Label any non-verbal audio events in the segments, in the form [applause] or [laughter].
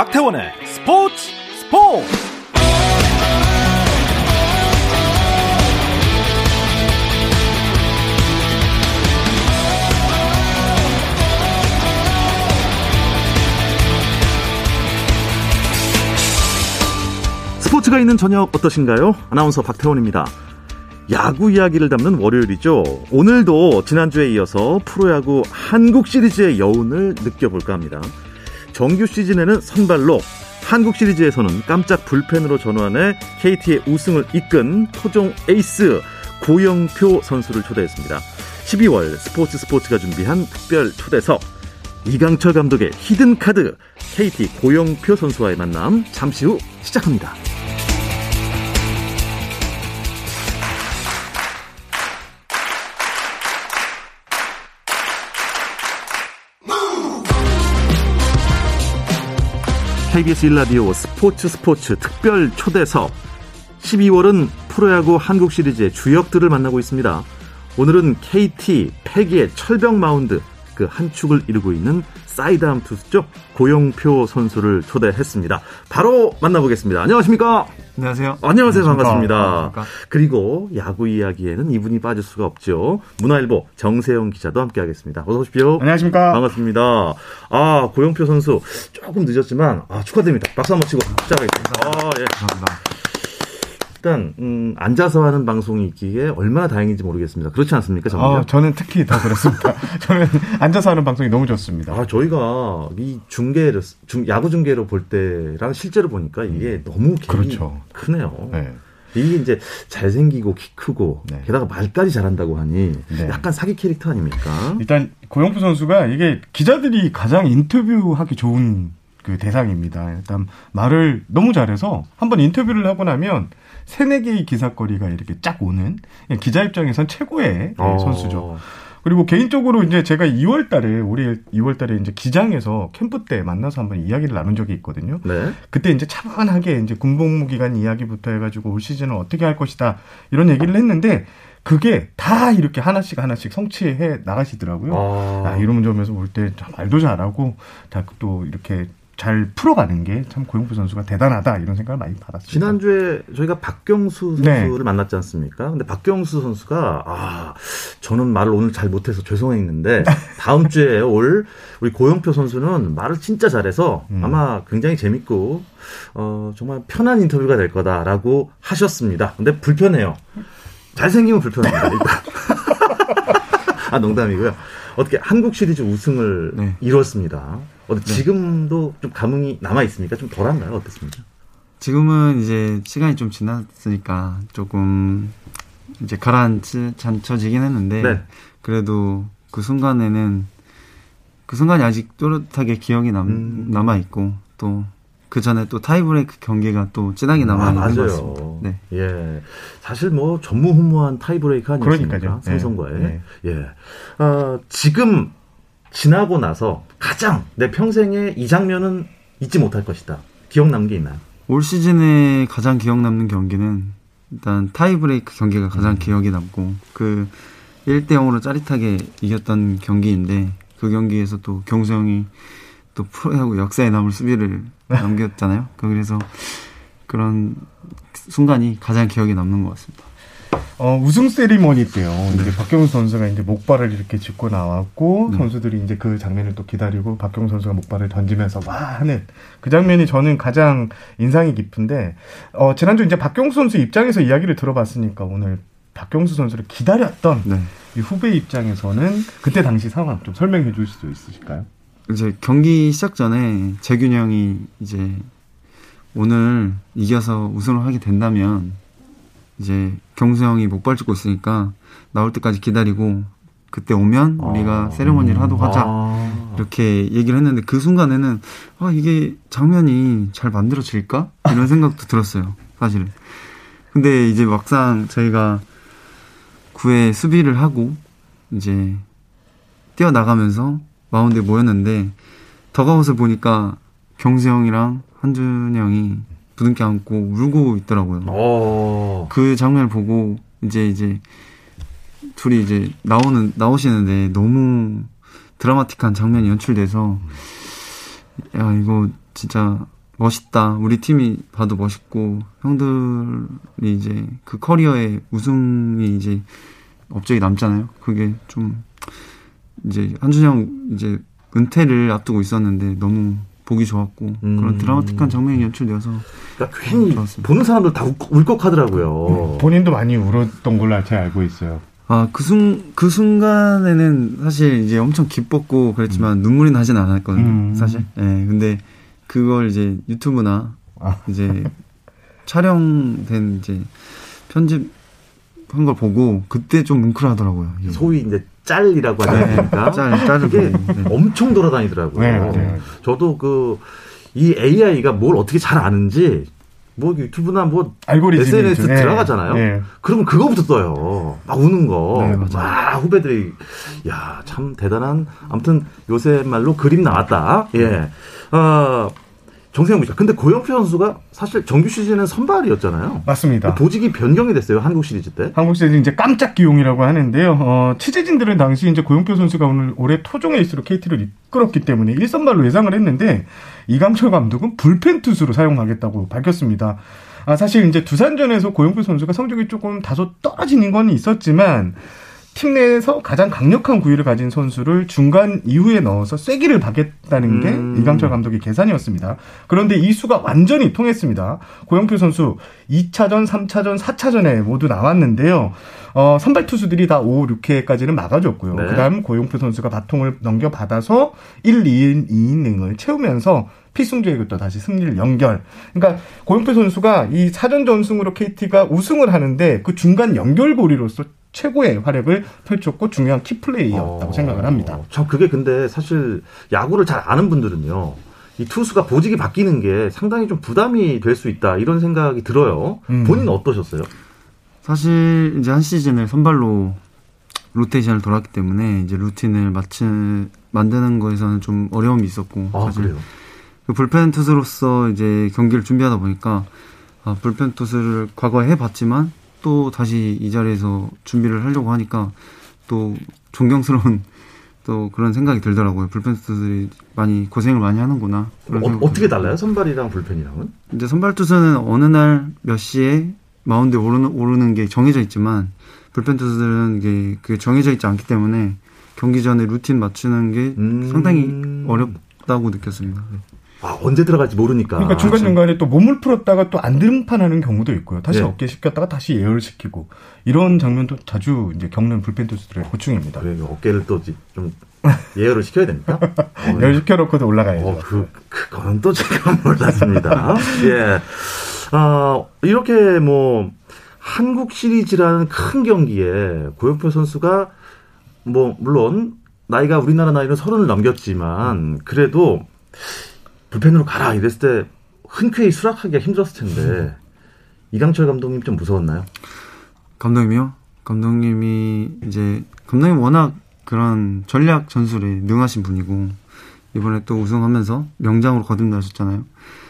박태원의 스포츠 스포츠 스포츠가 있는 저녁 어떠신가요? 아나운서 박태원입니다. 야구 이야기를 담는 월요일이죠. 오늘도 지난주에 이어서 프로야구 한국 시리즈의 여운을 느껴볼까 합니다. 정규 시즌에는 선발로 한국 시리즈에서는 깜짝 불펜으로 전환해 KT의 우승을 이끈 토종 에이스 고영표 선수를 초대했습니다. 12월 스포츠 스포츠가 준비한 특별 초대석 이강철 감독의 히든 카드 KT 고영표 선수와의 만남 잠시 후 시작합니다. KBS 1라디오 스포츠 스포츠 특별 초대석 12월은 프로야구 한국 시리즈의 주역들을 만나고 있습니다. 오늘은 KT 패기의 철벽 마운드 그 한 축을 이루고 있는 사이드암 투수죠. 고영표 선수를 초대했습니다. 바로 만나보겠습니다. 안녕하십니까? 안녕하세요. 안녕하세요. 반갑습니다. 그리고 야구 이야기에는 이분이 빠질 수가 없죠. 문화일보 정세영 기자도 함께하겠습니다. 어서 오십시오. 안녕하십니까. 반갑습니다. 아 고영표 선수 조금 늦었지만 아, 축하드립니다. 박수 한번 치고 시작하겠습니다. 아, 예. 감사합니다. 일단 음, 앉아서 하는 방송이 있기에 얼마나 다행인지 모르겠습니다. 그렇지 않습니까, 정말? 아, 저는 특히 더 그렇습니다. [laughs] 저는 앉아서 하는 방송이 너무 좋습니다. 아, 저희가 이 중계를 중, 야구 중계로 볼 때랑 실제로 보니까 이게 너무 갭이 그렇죠. 크네요. 네. 이게 이제 잘생기고 키 크고 네. 게다가 말까지 잘한다고 하니 네. 약간 사기 캐릭터 아닙니까? 일단 고영표 선수가 이게 기자들이 가장 인터뷰하기 좋은 그 대상입니다. 일단 말을 너무 잘해서 한번 인터뷰를 하고 나면 세네 개의 기사거리가 이렇게 쫙 오는 기자 입장에선 최고의 어. 선수죠. 그리고 개인적으로 이제 제가 2월 달에 올해 2월 달에 이제 기장에서 캠프 때 만나서 한번 이야기를 나눈 적이 있거든요. 네. 그때 이제 차분하게 이제 군복무 기간 이야기부터 해 가지고 올 시즌은 어떻게 할 것이다 이런 얘기를 했는데 그게 다 이렇게 하나씩 하나씩 성취해 나가시더라고요. 아, 아 이러면 점에서 볼 때 말도 잘하고 또 이렇게 잘 풀어가는 게 참 고영표 선수가 대단하다 이런 생각을 많이 받았습니다. 지난주에 저희가 박경수 네. 선수를 네. 만났지 않습니까? 근데 박경수 선수가 아 저는 말을 오늘 잘 못해서 죄송했는데 [laughs] 다음 주에 올 우리 고영표 선수는 말을 진짜 잘해서 음. 아마 굉장히 재밌고 어 정말 편한 인터뷰가 될 거다라고 하셨습니다. 근데 불편해요. 잘생기면 불편합니다. 일단. [laughs] 아 농담이고요. 어떻게 한국 시리즈 우승을 네. 이뤘습니다. 네. 지금도 좀 감흥이 남아 있습니까? 좀 덜한가요? 어떻습니까? 지금은 이제 시간이 좀 지났으니까 조금 이제 가라앉혀지긴 했는데 네. 그래도 그 순간에는 그 순간이 아직 또렷하게 기억이 남, 음. 남아 있고 또 그 전에 또 타이브레이크 경기가 또 진하게 남아 있는 아, 것 같습니다. 네. 예. 사실 뭐 전무후무한 타이브레이크 아니었습니까? 삼성과의. 네. 네. 예. 어, 지금 지나고 나서 가장 내 평생에 이 장면은 잊지 못할 것이다. 기억 남는 게 있나요? 올 시즌에 가장 기억 남는 경기는 일단 타이브레이크 경기가 가장 음. 기억이 남고 그 1대 0으로 짜릿하게 이겼던 경기인데 그 경기에서 또 경수 형이 또 프로야구 역사에 남을 수비를 [laughs] 남겼잖아요. 그래서 그런 순간이 가장 기억에 남는 것 같습니다. 어, 우승 세리머니 때요. 네. 이제 박경수 선수가 이제 목발을 이렇게 짚고 나왔고 네. 선수들이 이제 그 장면을 또 기다리고 박경수 선수가 목발을 던지면서 와 하는 그 장면이 저는 가장 인상이 깊은데 어, 지난주 이제 박경수 선수 입장에서 이야기를 들어봤으니까 오늘 박경수 선수를 기다렸던 네. 이 후배 입장에서는 그때 당시 상황 좀 설명해 줄 수도 있으실까요? 이제 경기 시작 전에 재균 형이 이제 오늘 이겨서 우승을 하게 된다면 이제 경수 형이 목발 찍고 있으니까 나올 때까지 기다리고 그때 오면 아. 우리가 세레머니를 하도록 하자 아. 이렇게 얘기를 했는데 그 순간에는 아 이게 장면이 잘 만들어질까 이런 생각도 들었어요 사실은 근데 이제 막상 저희가 구회 수비를 하고 이제 뛰어나가면서 마운드에 모였는데 더가웃을 보니까 경수 형이랑 한준 형이 부둥켜 안고 울고 있더라고요. 오. 어. 그 장면을 보고 이제 이제 둘이 이제 나오는 나오시는데 너무 드라마틱한 장면이 연출돼서 야 이거 진짜 멋있다. 우리 팀이 봐도 멋있고 형들이 이제 그 커리어에 우승이 이제 업적이 남잖아요. 그게 좀 이제 한준이 형 이제 은퇴를 앞두고 있었는데 너무 보기 좋았고 음. 그런 드라마틱한 장면이 연출되어서 그러니까 괜히 좋았습니다. 보는 사람들 다 울- 울컥 하더라고요. 본인도 많이 울었던 걸로 제가 알고 있어요. 아, 그 순, 그 순간에는 사실 이제 엄청 기뻤고 그랬지만 눈물이 나진 않았거든요. 음. 사실. 예, 근데 그걸 이제 유튜브나 아. 이제 촬영된 이제 편집 한 걸 보고 그때 좀 뭉클하더라고요. 소위 이제 짤이라고 하지 네, 않습니까? 짤, 짤을 그게 보고. 네. 엄청 돌아다니더라고요. 네. 저도 그 이 AI가 뭘 어떻게 잘 아는지 뭐 유튜브나 뭐 SNS. 네. 들어가잖아요. 네. 그러면 그거부터 떠요. 막 우는 거. 네. 막 후배들이 야 참 대단한. 아무튼 요새 말로 그림 나왔다. 예. 어, 정세영 기자. 근데 고영표 선수가 사실 정규 시즌은 선발이었잖아요. 맞습니다. 보직이 변경이 됐어요 한국 시리즈 때. 한국 시리즈 이제 깜짝 기용이라고 하는데요. 어, 취재진들은 당시 이제 고용표 선수가 오늘 올해 토종 에이스로 KT를 이끌었기 때문에 1선발로 예상을 했는데 이강철 감독은 불펜 투수로 사용하겠다고 밝혔습니다. 아, 사실 이제 두산전에서 고용표 선수가 성적이 조금 다소 떨어지는 건 있었지만 팀 내에서 가장 강력한 구위를 가진 선수를 중간 이후에 넣어서 쐐기를 박겠다는 게 음. 이강철 감독의 계산이었습니다. 그런데 이 수가 완전히 통했습니다. 고영표 선수 2차전, 3차전, 4차전에 모두 나왔는데요. 어, 선발 투수들이 다 5, 6회까지는 막아줬고요. 네. 그다음 고용표 선수가 바통을 넘겨받아서 1, 2인, 2이닝을 채우면서 필승조에게 또 다시 승리를 연결. 그러니까 고용표 선수가 이 사전 전승으로 KT가 우승을 하는데 그 중간 연결고리로서 최고의 활약을 펼쳤고 중요한 키플레이였다고 어, 생각을 합니다. 참 그게 근데 사실 야구를 잘 아는 분들은요. 이 투수가 보직이 바뀌는 게 상당히 좀 부담이 될 수 있다 이런 생각이 들어요. 음. 본인은 어떠셨어요? 사실 이제 한 시즌을 선발로 로테이션을 돌았기 때문에 이제 루틴을 맞추 만드는 거에서는 좀 어려움이 있었고 아 사실 그래요. 그 불펜 투수로서 이제 경기를 준비하다 보니까 아, 불펜 투수를 과거에 해봤지만 또 다시 이 자리에서 준비를 하려고 하니까 또 존경스러운 [laughs] 또 그런 생각이 들더라고요. 불펜 투수들이 많이 고생을 많이 하는구나. 어, 들어요. 달라요? 선발이랑 불펜이랑은? 이제 선발 투수는 어느 날 몇 시에 마운드에 오르는, 오르는 게 정해져 있지만 불펜 투수들은 이게 그게 정해져 있지 않기 때문에 경기 전에 루틴 맞추는 게 음. 상당히 어렵다고 느꼈습니다. 네. 아 언제 들어갈지 모르니까. 그러니까 중간 중간에 또 몸을 풀었다가 또 안 등판하는 경우도 있고요. 다시 네. 어깨 시켰다가 다시 예열 시키고 이런 장면도 자주 이제 겪는 불펜 투수들의 고충입니다. 그래, 어깨를 또 좀 예열을 시켜야 됩니까? [laughs] 어, 열 시켜놓고도 올라가야죠. 어, 그, 그건 또 제가 몰랐습니다. [laughs] 예. 어, 이렇게 뭐, 한국 시리즈라는 큰 경기에 고영표 선수가 뭐, 물론, 나이가 우리나라 나이는 서른을 넘겼지만, 그래도 불펜으로 가라 이랬을 때 흔쾌히 수락하기가 힘들었을 텐데, 이강철 감독님 좀 무서웠나요? 감독님이요? 감독님이 이제 감독님 워낙 그런 전략 전술에 능하신 분이고 이번에 또 우승하면서 명장으로 거듭나셨잖아요.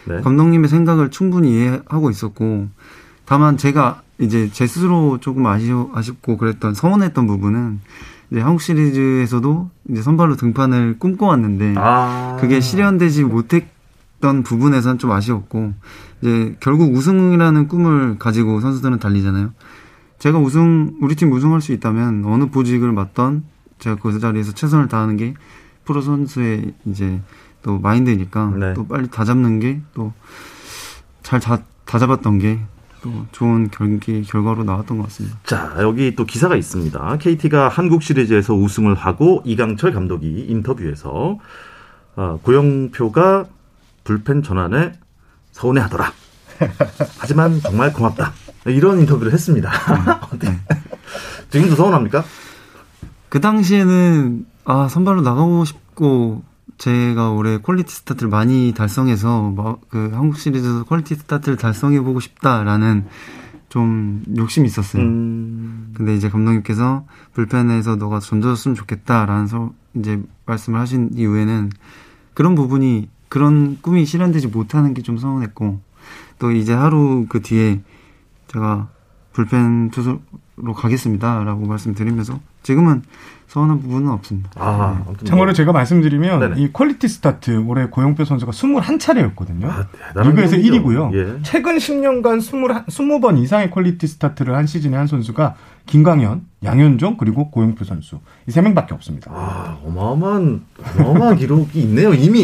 네. 감독님의 생각을 충분히 이해하고 있었고 다만 제가 이제 제 스스로 조금 아쉬, 아쉽고 그랬던 서운했던 부분은 이제 한국 시리즈에서도 이제 선발로 등판을 꿈꿔왔는데 아. 그게 실현되지 못했던 부분에선 좀 아쉬웠고 이제 결국 우승이라는 꿈을 가지고 선수들은 달리잖아요. 제가 우승 우리 팀 우승할 수 있다면 어느 보직을 맡던 제가 그 자리에서 최선을 다하는 게 프로 선수의 이제 또 마인드니까 네. 또 빨리 다 잡는 게 또 잘다 잡았던 게 또 좋은 경기 결과로 나왔던 것 같습니다. 자, 여기 또 기사가 있습니다. KT가 한국 시리즈에서 우승을 하고 이강철 감독이 인터뷰에서 어, 고영표가 불펜 전환에 서운해하더라. [laughs] 하지만 정말 고맙다. 이런 인터뷰를 했습니다. 어때? [laughs] 지금도 서운합니까? 그 당시에는 아 선발로 나가고 싶고 제가 올해 퀄리티 스타트를 많이 달성해서 뭐, 그 한국 시리즈에서 퀄리티 스타트를 달성해 보고 싶다라는 좀 욕심이 있었어요. 음, 근데 이제 감독님께서 불펜에서 너가 던져줬으면 좋겠다라는 서 이제 말씀을 하신 이후에는 그런 부분이 그런 꿈이 실현되지 못하는 게 좀 서운했고 또 이제 하루 그 뒤에 제가 불펜 투수로 가겠습니다라고 말씀드리면서 지금은 서운한 부분은 없습니다. 아, 네. 참고로 제가 말씀드리면 네네. 이 퀄리티 스타트 올해 고영표 선수가 21차례였거든요. 아, 대단한 리그에서 경기죠. 1위고요. 예. 최근 10년간 20, 20번 이상의 퀄리티 스타트를 한 시즌에 한 선수가 김광현, 양현종 그리고 고영표 선수 이 세 명밖에 없습니다. 아, 어마어마한, 어마어마한 [laughs] 기록이 있네요, 이미.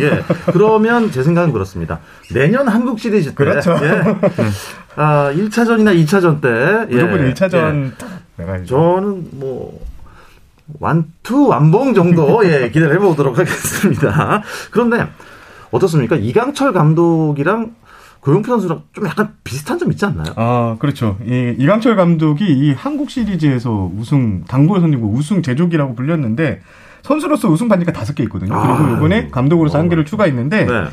예. 그러면 제 생각은 그렇습니다. 내년 한국 시리즈 때. 그렇죠. 예. 아, 1차전이나 2차전 때. 예. 무조건 예. 1차전 딱 나가야죠. 저는 뭐, 완투, 완봉 정도, [laughs] 예, 기대를 해보도록 하겠습니다. 그런데, 어떻습니까? 이강철 감독이랑 고용표 선수랑 좀 약간 비슷한 점 있지 않나요? 아, 그렇죠. 이 이강철 감독이 이 한국 시리즈에서 우승, 당구에 선이고 우승 제조기라고 불렸는데, 선수로서 우승 반지가 다섯 개 있거든요. 그리고 아, 이번에 감독으로서 한 어, 개를 추가했는데, 네.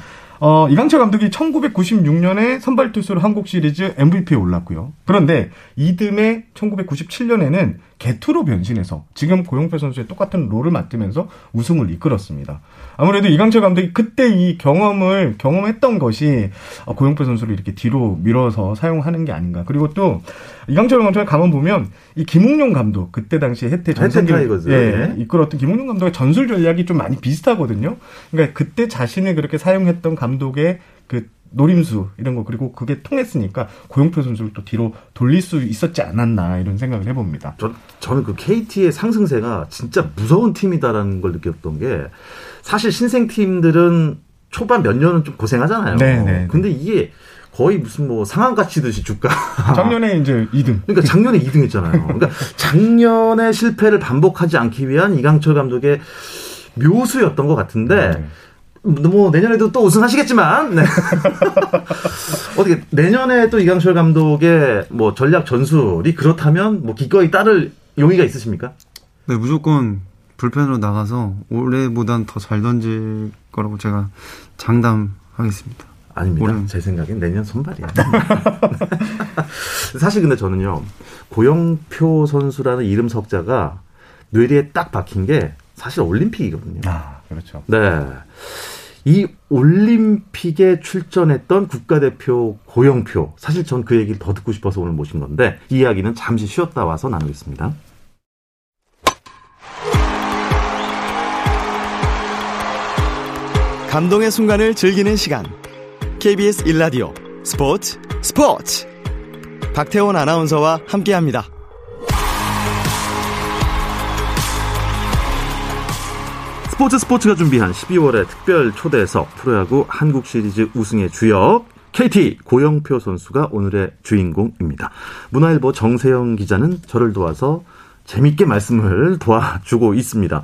어, 이강철 감독이 1996년에 선발 투수로 한국 시리즈 MVP에 올랐고요. 그런데 이듬해 1997년에는 개투로 변신해서 지금 고용표 선수의 똑같은 롤을 맡으면서 우승을 이끌었습니다. 아무래도 이강철 감독이 그때 이 경험을 경험했던 것이 어, 고영표 선수를 이렇게 뒤로 밀어서 사용하는 게 아닌가. 그리고 또 이강철 감독을 가만 보면 이 김응용 감독 그때 당시 해태 전성기 타이거즈. 예, 이끌었던 김응용 감독의 전술 전략이 좀 많이 비슷하거든요. 그러니까 그때 자신을 그렇게 사용했던 감독의 그 노림수 이런 거 그리고 그게 통했으니까 고영표 선수를 또 뒤로 돌릴 수 있었지 않았나 이런 생각을 해봅니다. 저, 저는 그 KT의 상승세가 진짜 무서운 팀이다라는 걸 느꼈던 게 사실 신생 팀들은 초반 몇 년은 좀 고생하잖아요. 네, 네, 근데 이게 거의 무슨 뭐 상한 가 치듯이 주가. [laughs] 작년에 이제 2등. 그러니까 작년에 2등 했잖아요. 그러니까 작년의 실패를 반복하지 않기 위한 이강철 감독의 묘수였던 것 같은데 네. 뭐 내년에도 또 우승하시겠지만 네. [laughs] 어떻게 내년에 또 이강철 감독의 뭐 전략 전술이 그렇다면 뭐 기꺼이 따를 용의가 있으십니까? 네, 무조건 불펜으로 나가서 올해보단 더 잘 던질 거라고 제가 장담하겠습니다. 아닙니다. 올해는. 제 생각엔 내년 선발이야. [laughs] 사실 근데 저는요 고영표 선수라는 이름 석자가 뇌리에 딱 박힌 게 사실 올림픽이거든요. 아, 그렇죠. 네. 이 올림픽에 출전했던 국가대표 고영표. 사실 전 그 얘기를 더 듣고 싶어서 오늘 모신 건데, 이 이야기는 잠시 쉬었다 와서 나누겠습니다. 감동의 순간을 즐기는 시간. KBS 1라디오 스포츠 스포츠. 박태원 아나운서와 함께합니다. 스포츠 스포츠가 준비한 12월의 특별 초대석 프로야구 한국 시리즈 우승의 주역 KT 고영표 선수가 오늘의 주인공입니다. 문화일보 정세영 기자는 저를 도와서 재밌게 말씀을 도와주고 있습니다.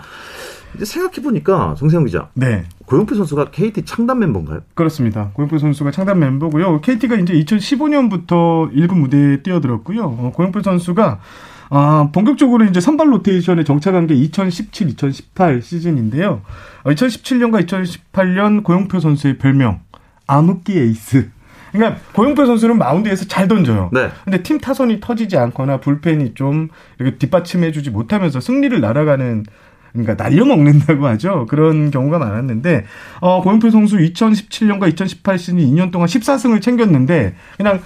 이제 생각해 보니까 정세영 기자, 네. 고영표 선수가 KT 창단 멤버인가요? 그렇습니다. 고영표 선수가 창단 멤버고요. KT가 이제 2015년부터 1군 무대에 뛰어들었고요. 어, 고영표 선수가 아, 본격적으로 이제 선발 로테이션에 정착한 게 2017, 2018 시즌인데요. 어, 2017년과 2018년 고영표 선수의 별명 암흑기 에이스. 그러니까 고영표 선수는 마운드에서 잘 던져요. 네. 근데 팀 타선이 터지지 않거나 불펜이 좀 이렇게 뒷받침해주지 못하면서 승리를 날아가는 그러니까 날려먹는다고 [laughs] 하죠. 그런 경우가 많았는데 어, 고영표 선수 2017년과 2018 시즌 2년 동안 14승을 챙겼는데 그냥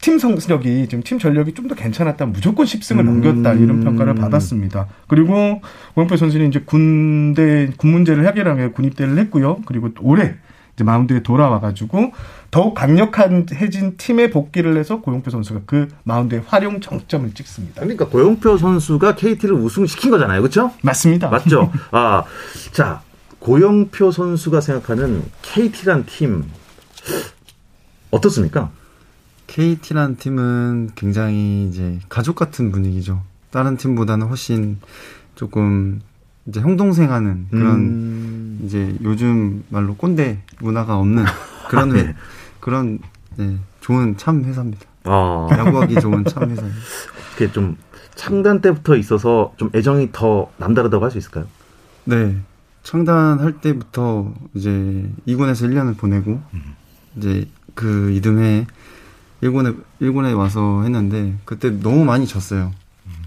팀 성적이 지금 팀 전력이 좀 더 괜찮았다 무조건 10승을 음. 넘겼다 이런 평가를 받았습니다. 그리고 고영표 선수는 이제 군대 군 문제를 해결하기 위해 군입대를 했고요. 그리고 또 올해 이제 마운드에 돌아와 가지고 더욱 강력한 해진 팀에 복귀를 해서 고영표 선수가 그 마운드에 활용 정점을 찍습니다. 그러니까 고영표 선수가 KT를 우승시킨 거잖아요. 그렇죠? 맞습니다. 맞죠? [laughs] 아, 자, 고영표 선수가 생각하는 KT란 팀 어떻습니까? KT라는 팀은 굉장히 이제 가족 같은 분위기죠. 다른 팀보다는 훨씬 조금 이제 형동생 하는 그런 음, 이제 요즘 말로 꼰대 문화가 없는 [laughs] 그런 아, 네. 회- 그런 네, 좋은 참 회사입니다. 아, 야구하기 좋은 참 회사입니다. [laughs] 그게 좀 창단 때부터 있어서 좀 애정이 더 남다르다고 할 수 있을까요? 네. 창단할 때부터 이제 2군에서 1년을 보내고 이제 그 이듬해 1군에 1군에 와서 했는데 그때 너무 많이 졌어요.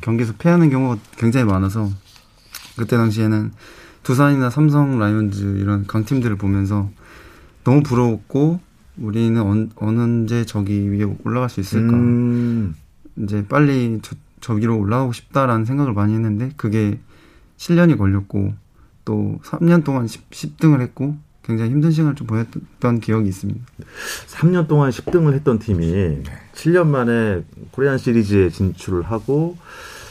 경기에서 패하는 경우가 굉장히 많아서 그때 당시에는 두산이나 삼성 라이온즈 이런 강팀들을 보면서 너무 부러웠고 우리는 언, 언제 저기 위에 올라갈 수 있을까? 음, 이제 빨리 저, 저기로 올라가고 싶다라는 생각을 많이 했는데 그게 7년이 걸렸고 또 3년 동안 10, 10등을 했고 굉장히 힘든 시간을 좀 보냈던 기억이 있습니다. 3년 동안 10등을 했던 팀이 7년 만에 코리안 시리즈에 진출을 하고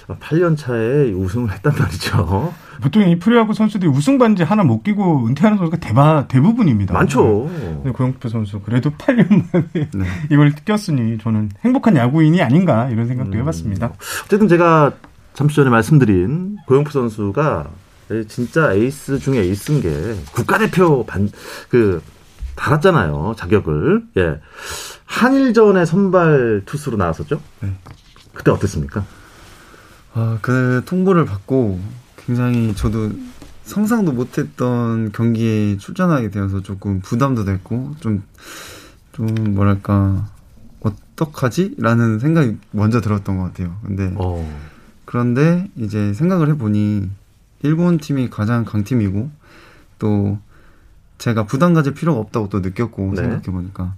8년 차에 우승을 했단 말이죠. 보통 이 프로야구 선수들이 우승 반지 하나 못 끼고 은퇴하는 선수가 대바, 대부분입니다. 많죠. 네, 고영표 선수 그래도 8년 만에 네. [laughs] 이걸 꼈으니 저는 행복한 야구인이 아닌가 이런 생각도 음. 해봤습니다. 어쨌든 제가 잠시 전에 말씀드린 고영표 선수가 진짜 에이스 중에 에이스인 게 국가대표 반, 그, 달았잖아요. 자격을. 예. 한일전에 선발 투수로 나왔었죠? 네. 그때 어땠습니까? 아, 그 통보를 받고 굉장히 저도 상상도 못했던 경기에 출전하게 되어서 조금 부담도 됐고 좀, 좀 뭐랄까, 어떡하지? 라는 생각이 먼저 들었던 것 같아요. 근데, 어. 그런데 이제 생각을 해보니 일본 팀이 가장 강팀이고 또 제가 부담 가질 필요가 없다고 또 느꼈고 네. 생각해 보니까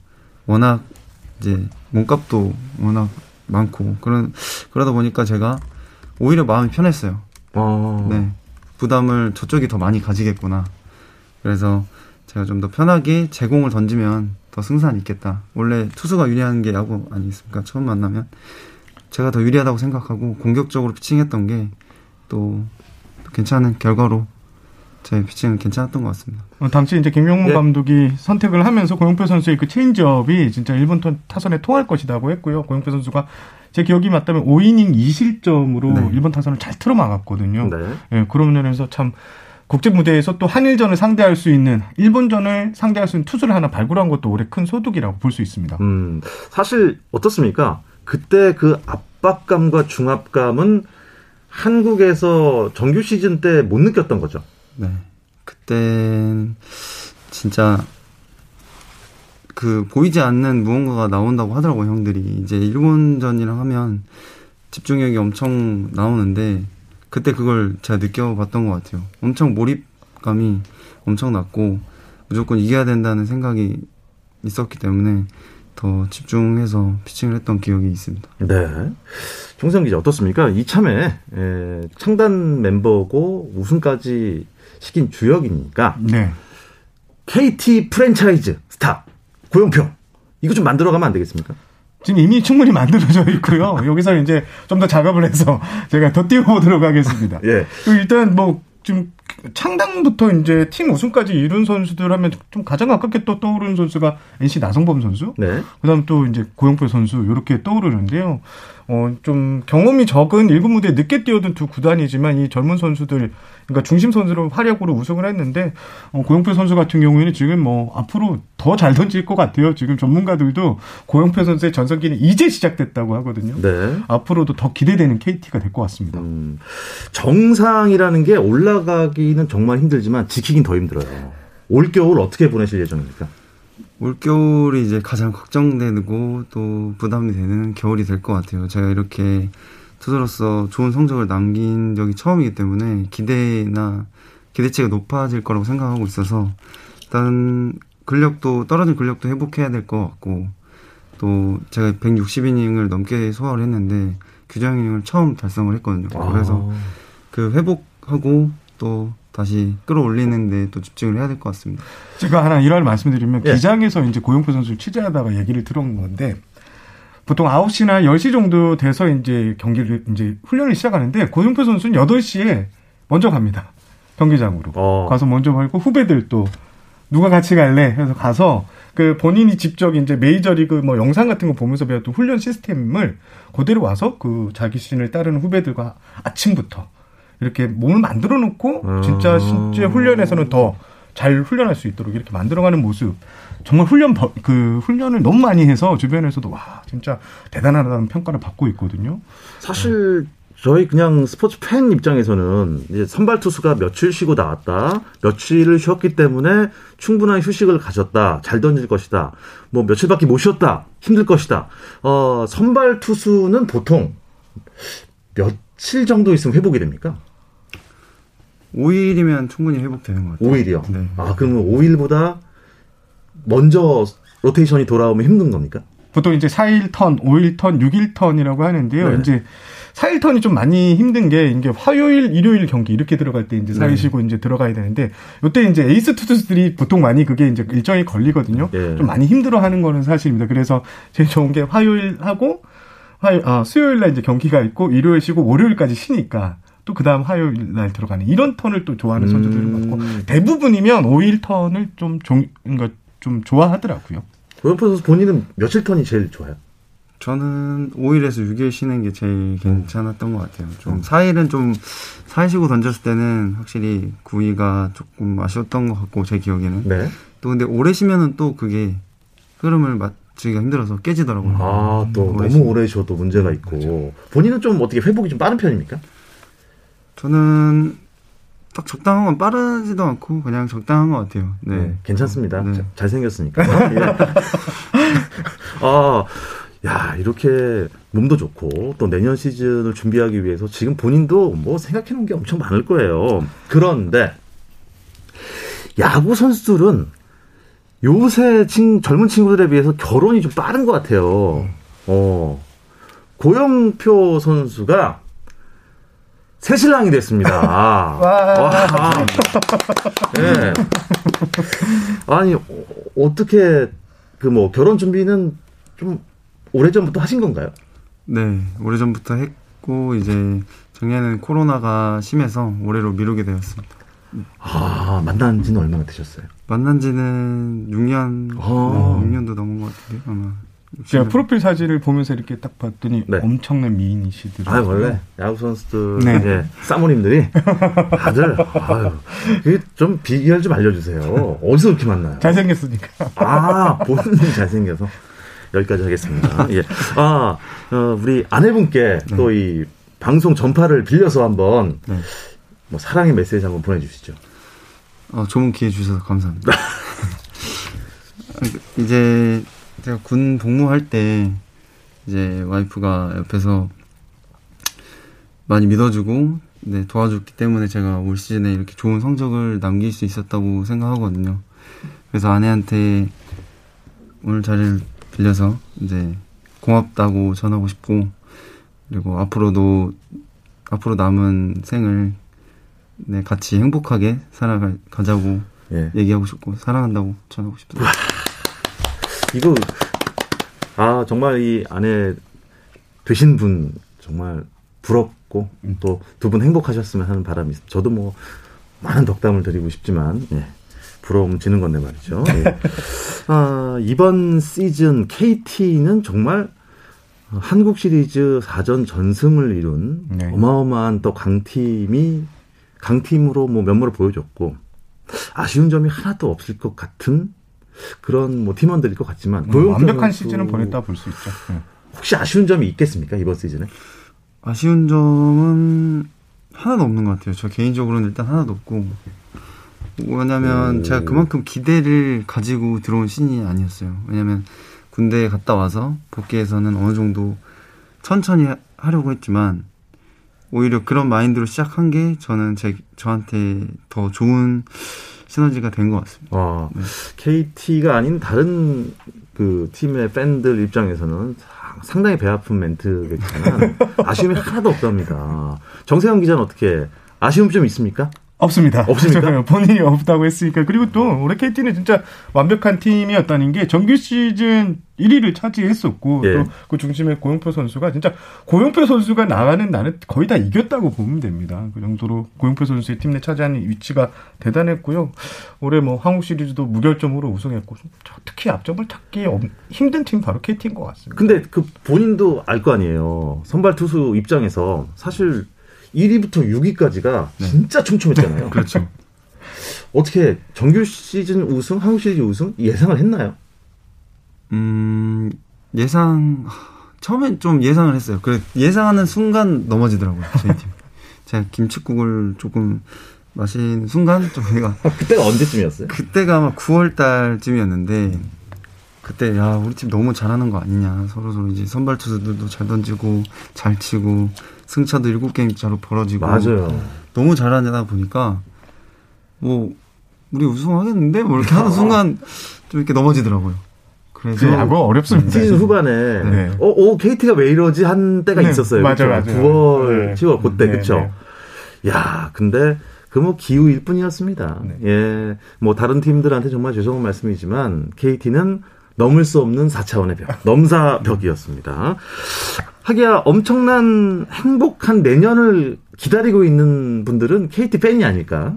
워낙 이제 몸값도 워낙 많고 그런 그러다 보니까 제가 오히려 마음이 편했어요. 어. 네. 부담을 저쪽이 더 많이 가지겠구나. 그래서 제가 좀 더 편하게 제공을 던지면 더 승산이 있겠다. 원래 투수가 유리한 게 야구 아니겠습니까? 처음 만나면 제가 더 유리하다고 생각하고 공격적으로 피칭했던 게 또 괜찮은 결과로 제 피칭은 괜찮았던 것 같습니다. 어, 당시 이제 김용문 예. 감독이 선택을 하면서 고영표 선수의 그 체인지업이 진짜 일본 타선에 통할 것이라고 했고요. 고영표 선수가 제 기억이 맞다면 5이닝 2실점으로 네. 일본 타선을 잘 틀어 막았거든요. 네. 예, 그런 면에서 참 국제 무대에서 또 한일전을 상대할 수 있는 일본전을 상대할 수 있는 투수를 하나 발굴한 것도 올해 큰 소득이라고 볼 수 있습니다. 음, 사실 어떻습니까? 그때 그 압박감과 중압감은 한국에서 정규 시즌 때 못 느꼈던 거죠. 네. 그땐 진짜 그 보이지 않는 무언가가 나온다고 하더라고요, 형들이. 이제 일본전이랑 하면 집중력이 엄청 나오는데 그때 그걸 제가 느껴봤던 것 같아요. 엄청 몰입감이 엄청 났고 무조건 이겨야 된다는 생각이 있었기 때문에 더 집중해서 피칭을 했던 기억이 있습니다. 네. 총성 기자 어떻습니까? 이참에 에, 창단 멤버고 우승까지 시킨 주역이니까 네. KT 프랜차이즈 스타 고영표 이거 좀 만들어가면 안 되겠습니까? 지금 이미 충분히 만들어져 있고요. 여기서 이제 좀 더 작업을 해서 제가 더 띄워보도록 하겠습니다. [laughs] 예. 일단 뭐 지금 창당부터 이제 팀 우승까지 이룬 선수들 하면 좀 가장 가깝게 또 떠오르는 선수가 NC 나성범 선수. 네. 그다음 또 이제 고영표 선수 이렇게 떠오르는데요. 어, 좀 경험이 적은 일군 무대에 늦게 뛰어든 두 구단이지만 이 젊은 선수들, 그러니까 중심 선수로 활약으로 우승을 했는데, 어, 고영표 선수 같은 경우에는 지금 뭐 앞으로 더 잘 던질 것 같아요. 지금 전문가들도 고영표 선수의 전성기는 이제 시작됐다고 하거든요. 네. 앞으로도 더 기대되는 KT가 될 것 같습니다. 음, 정상이라는 게 올라가기는 정말 힘들지만 지키긴 더 힘들어요. 올 겨울 어떻게 보내실 예정입니까? 올겨울이 이제 가장 걱정되고 또 부담이 되는 겨울이 될 것 같아요. 제가 이렇게 투수로서 좋은 성적을 남긴 적이 처음이기 때문에 기대나 기대치가 높아질 거라고 생각하고 있어서 일단 근력도 떨어진 근력도 회복해야 될 것 같고 또 제가 160이닝을 넘게 소화를 했는데 규정 이닝을 처음 달성을 했거든요. 그래서 아. 그 회복하고 또 다시 끌어올리는데 또 집중을 해야 될 것 같습니다. 제가 하나 일화를 말씀드리면 예. 기장에서 이제 고영표 선수를 취재하다가 얘기를 들은 건데 보통 9시나 10시 정도 돼서 이제 경기를 이제 훈련을 시작하는데 고영표 선수는 8시에 먼저 갑니다. 경기장으로. 어. 가서 먼저 말고 후배들 또 누가 같이 갈래? 해서 가서 그 본인이 직접 이제 메이저리그 뭐 영상 같은 거 보면서 배웠던 훈련 시스템을 그대로 와서 그 자기 신을 따르는 후배들과 아침부터 이렇게 몸을 만들어 놓고 진짜 실제 훈련에서는 더 잘 훈련할 수 있도록 이렇게 만들어가는 모습 정말 훈련 그 훈련을 너무 많이 해서 주변에서도 와 진짜 대단하다는 평가를 받고 있거든요. 사실 저희 그냥 스포츠 팬 입장에서는 이제 선발 투수가 며칠 쉬고 나왔다, 며칠을 쉬었기 때문에 충분한 휴식을 가졌다, 잘 던질 것이다, 뭐 며칠밖에 못 쉬었다, 힘들 것이다. 어 선발 투수는 보통 며칠 정도 있으면 회복이 됩니까? 5일이면 충분히 회복되는 것 같아요. 5일이요? 네. 아, 그러면 5일보다 먼저 로테이션이 돌아오면 힘든 겁니까? 보통 이제 4일 턴, 5일 턴, 6일 턴이라고 하는데요. 네. 이제 4일 턴이 좀 많이 힘든 게 이게 화요일, 일요일 경기 이렇게 들어갈 때 이제 4일 네. 쉬고 이제 들어가야 되는데 이때 이제 에이스 투수들이 보통 많이 그게 이제 일정이 걸리거든요. 예. 좀 많이 힘들어 하는 거는 사실입니다. 그래서 제일 좋은 게 화요일 하고 화요 아, 수요일 날 이제 경기가 있고 일요일 쉬고 월요일까지 쉬니까 또 그다음 화요일 날 들어가는 이런 턴을 또 좋아하는 선수들이 음. 많고 대부분이면 5일 턴을 좀 종, 그러니까 좀 좋아하더라고요. 고영표 선수 본인은 며칠 턴이 제일 좋아요? 저는 5일에서 6일 쉬는 게 제일 괜찮았던 것 같아요. 좀 4일은 좀 4일 쉬고 던졌을 때는 확실히 구위가 조금 아쉬웠던 것 같고 제 기억에는 네. 또 근데 오래 쉬면은 또 그게 흐름을 맞추기가 힘들어서 깨지더라고요. 아, 또 너무 쉬- 오래 쉬어도 문제가 있고. 본인은 좀 어떻게 회복이 좀 빠른 편입니까? 저는 딱 적당한 건 빠르지도 않고 그냥 적당한 것 같아요. 네. 네, 괜찮습니다. 네. 자- 잘생겼으니까. 예. [laughs] 아, 야, 이렇게 몸도 좋고 또 내년 시즌을 준비하기 위해서 지금 본인도 뭐 생각해 놓은 게 엄청 많을 거예요. 그런데 야구 선수들은 요새 친, 젊은 친구들에 비해서 결혼이 좀 빠른 것 같아요. 어. 고영표 선수가 새신랑이 됐습니다. [laughs] 와. 네. 아니 어, 어떻게 그 뭐 결혼 준비는 좀 오래 전부터 하신 건가요? 네, 오래 전부터 했고 이제 작년에는 코로나가 심해서 올해로 미루게 되었습니다. 아 만난 지는 얼마나 되셨어요? 만난 지는 6년, 아. 6년도 넘은 것 같은데 아마. 제가. 프로필 사진을 보면서 이렇게 딱 봤더니 네. 엄청난 미인이시더라고요. 아 원래 야구 선수들 네. 예, 사모님들이 다들 아유 좀 비결 좀 알려주세요. 어디서 그렇게 만나요? 잘생겼으니까. 아, 본인이 잘생겨서. 여기까지 하겠습니다. 예. 아, 어, 우리 아내분께 또이 방송 전파를 빌려서 한번 네. 뭐 사랑의 메시지 한번 보내주시죠. 어, 좋은 기회 주셔서 감사합니다. [laughs] 이제 제가 군 복무할 때 이제 와이프가 옆에서 많이 믿어주고 네, 도와줬기 때문에 제가 올 시즌에 이렇게 좋은 성적을 남길 수 있었다고 생각하거든요. 그래서 아내한테 오늘 자리를 빌려서 이제 고맙다고 전하고 싶고 그리고 앞으로도 앞으로 남은 생을 네, 같이 행복하게 살아가자고 예. 얘기하고 싶고 사랑한다고 전하고 싶습니다. [laughs] 이거, 아, 정말 이 아내 되신 분 정말 부럽고 또 두 분 행복하셨으면 하는 바람이 있습니다. 저도 뭐 많은 덕담을 드리고 싶지만, 예. 부러움 지는 건데 말이죠. 예. [laughs] 아, 이번 시즌 KT는 정말 한국 시리즈 4전 전승을 이룬 네. 어마어마한 또 강팀이 강팀으로 뭐 면모를 보여줬고 아쉬운 점이 하나도 없을 것 같은 그런 뭐 팀원들일 것 같지만 음, 완벽한 시즌을 보냈다 볼 수 있죠. 네. 혹시 아쉬운 점이 있겠습니까 이번 시즌에? 아쉬운 점은 하나도 없는 것 같아요. 저 개인적으로는 일단 하나도 없고 왜냐면 오. 제가 그만큼 기대를 가지고 들어온 신이 아니었어요. 왜냐면 군대에 갔다 와서 복귀해서는 어느 정도 천천히 하- 하려고 했지만 오히려 그런 마인드로 시작한 게 저는 제 저한테 더 좋은 시너지가 된 것 같습니다. 어, 네. KT가 아닌 다른 그 팀의 팬들 입장에서는 상- 상당히 배 아픈 멘트겠지만 [laughs] 아쉬움이 하나도 없답니다. 정세영 기자는 어떻게 아쉬움 좀 있습니까? 없습니다. 없습니까? [laughs] 본인이 없다고 했으니까. 그리고 또 올해 KT는 진짜 완벽한 팀이었다는 게 정규 시즌 1위를 차지했었고 예. 또그 중심에 고용표 선수가 진짜 고용표 선수가 나가는 나는 거의 다 이겼다고 보면 됩니다. 그 정도로 고용표 선수의 팀 내 차지하는 위치가 대단했고요. 올해 뭐 한국 시리즈도 무결점으로 우승했고 특히 앞점을 찾기 엄- 힘든 팀 바로 KT인 것 같습니다. 근데 그 본인도 알 거 아니에요. 선발 투수 입장에서 사실 1위부터 6위까지가 진짜 촘촘했잖아요. [laughs] 그렇죠. 어떻게 정규 시즌 우승, 한국 시리즈 우승 예상을 했나요? 음, 예상, 하, 처음엔 좀 예상을 했어요. 그 예상하는 순간 넘어지더라고요, 저희 팀. [laughs] 제가 김치국을 조금 마신 순간 좀 얘가, 그때가 언제쯤이었어요? 그때가 아마 9월 달쯤이었는데, 그때, 야, 우리 팀 너무 잘하는 거 아니냐. 서로 서로 이제 선발 투수들도 잘 던지고, 잘 치고, 승차도 7게임짜로 벌어지고. 맞아요. 너무 잘하다 보니까, 뭐, 우리 우승하겠는데? 뭐 이렇게 하는 순간 좀 이렇게 넘어지더라고요. 그래서 야구 어렵습니다. 시즌 후반에 네. 어, 어 KT가 왜 이러지 한 때가 네, 있었어요. 맞아요? 맞아요. 9월, 네. 10월 그때 네, 그쵸? 야, 근데 그 뭐 기우일 뿐이었습니다. 네. 예, 뭐 다른 팀들한테 정말 죄송한 말씀이지만 KT는 넘을 수 없는 4차원의 벽, 넘사 벽이었습니다. 하기야 엄청난 행복한 내년을 기다리고 있는 분들은 KT 팬이 아닐까?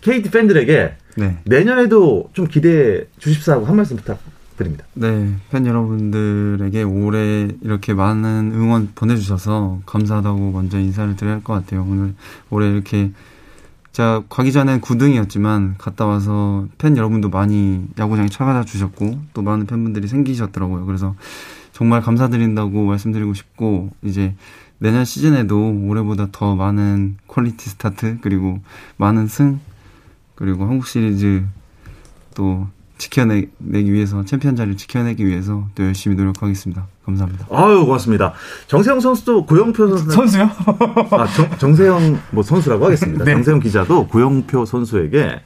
KT 팬들에게 네. 내년에도 좀 기대해 주십사 하고 한 말씀 부탁드립니다. 네, 팬 여러분들에게 올해 이렇게 많은 응원 보내주셔서 감사하다고 먼저 인사를 드려야 할 것 같아요. 오늘 올해 이렇게 제가 가기 전엔 9등이었지만 갔다 와서 팬 여러분도 많이 야구장에 찾아와 주셨고 또 많은 팬분들이 생기셨더라고요. 그래서 정말 감사드린다고 말씀드리고 싶고 이제 내년 시즌에도 올해보다 더 많은 퀄리티 스타트 그리고 많은 승 그리고 한국 시리즈 또 지켜내기 위해서 챔피언 자리를 지켜내기 위해서 또 열심히 노력하겠습니다. 감사합니다. 아유 고맙습니다. 정세영 선수도 고영표 선수 선수요? 아, 정, 정세영 뭐 선수라고 하겠습니다. [laughs] 네. 정세영 기자도 고영표 선수에게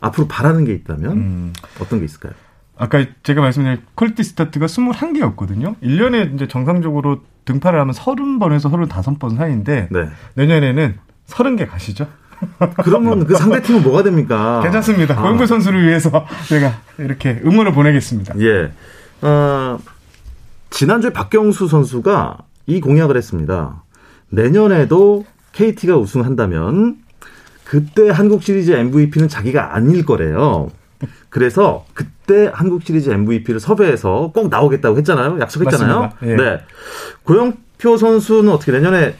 앞으로 바라는 게 있다면 음. 어떤 게 있을까요? 아까 제가 말씀드린 퀄리티 스타트가 21개였거든요. 1년에 이제 정상적으로 등판을 하면 30번에서 35번 사이인데 네. 내년에는 30개 가시죠. [laughs] 그러면 그 상대 팀은 뭐가 됩니까? 괜찮습니다. 아. 고영구 선수를 위해서 [laughs] 제가 이렇게 응원을 보내겠습니다. 예. 어, 지난주에 박경수 선수가 이 공약을 했습니다. 내년에도 KT가 우승한다면 그때 한국 시리즈 MVP는 자기가 아닐 거래요. 그래서 그때 한국 시리즈 MVP를 섭외해서 꼭 나오겠다고 했잖아요. 약속했잖아요. 맞습니다. 예. 네. 고영표 선수는 어떻게 내년에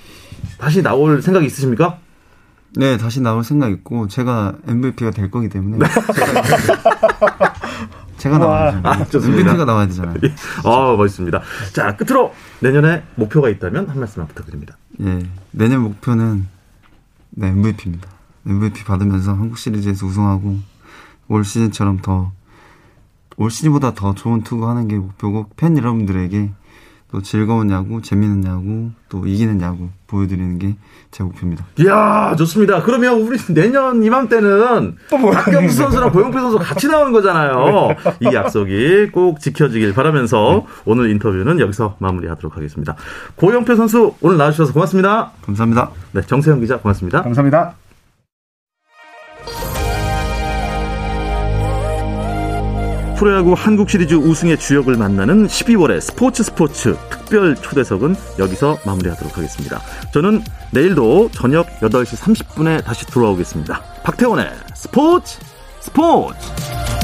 다시 나올 생각이 있으십니까? 네, 다시 나올 생각 있고 제가 MVP가 될 거기 때문에 제가, [laughs] 제가 나와야죠. 아, 좋습니다. MVP가 나와야 되잖아요. 아, 멋있습니다. 자, 끝으로 내년에 목표가 있다면 한 말씀만 부탁드립니다. 예, 내년 목표는 네, MVP입니다. MVP 받으면서 한국 시리즈에서 우승하고 올 시즌처럼 더 올 시즌보다 더 좋은 투구 하는 게 목표고 팬 여러분들에게 또 즐거운 야구, 재미있는 야구, 또 이기는 야구 보여드리는 게 제 목표입니다. 이야, 좋습니다. 그러면 우리 내년 이맘때는 박경수 선수랑 고영표 선수 같이 나오는 거잖아요. 이 약속이 꼭 지켜지길 바라면서 오늘 인터뷰는 여기서 마무리하도록 하겠습니다. 고영표 선수 오늘 나와주셔서 고맙습니다. 감사합니다. 네, 정세영 기자 고맙습니다. 감사합니다. 프로야구 한국 시리즈 우승의 주역을 만나는 12월의 스포츠 스포츠 특별 초대석은 여기서 마무리하도록 하겠습니다. 저는 내일도 저녁 8시 30분에 다시 돌아오겠습니다. 박태원의 스포츠 스포츠!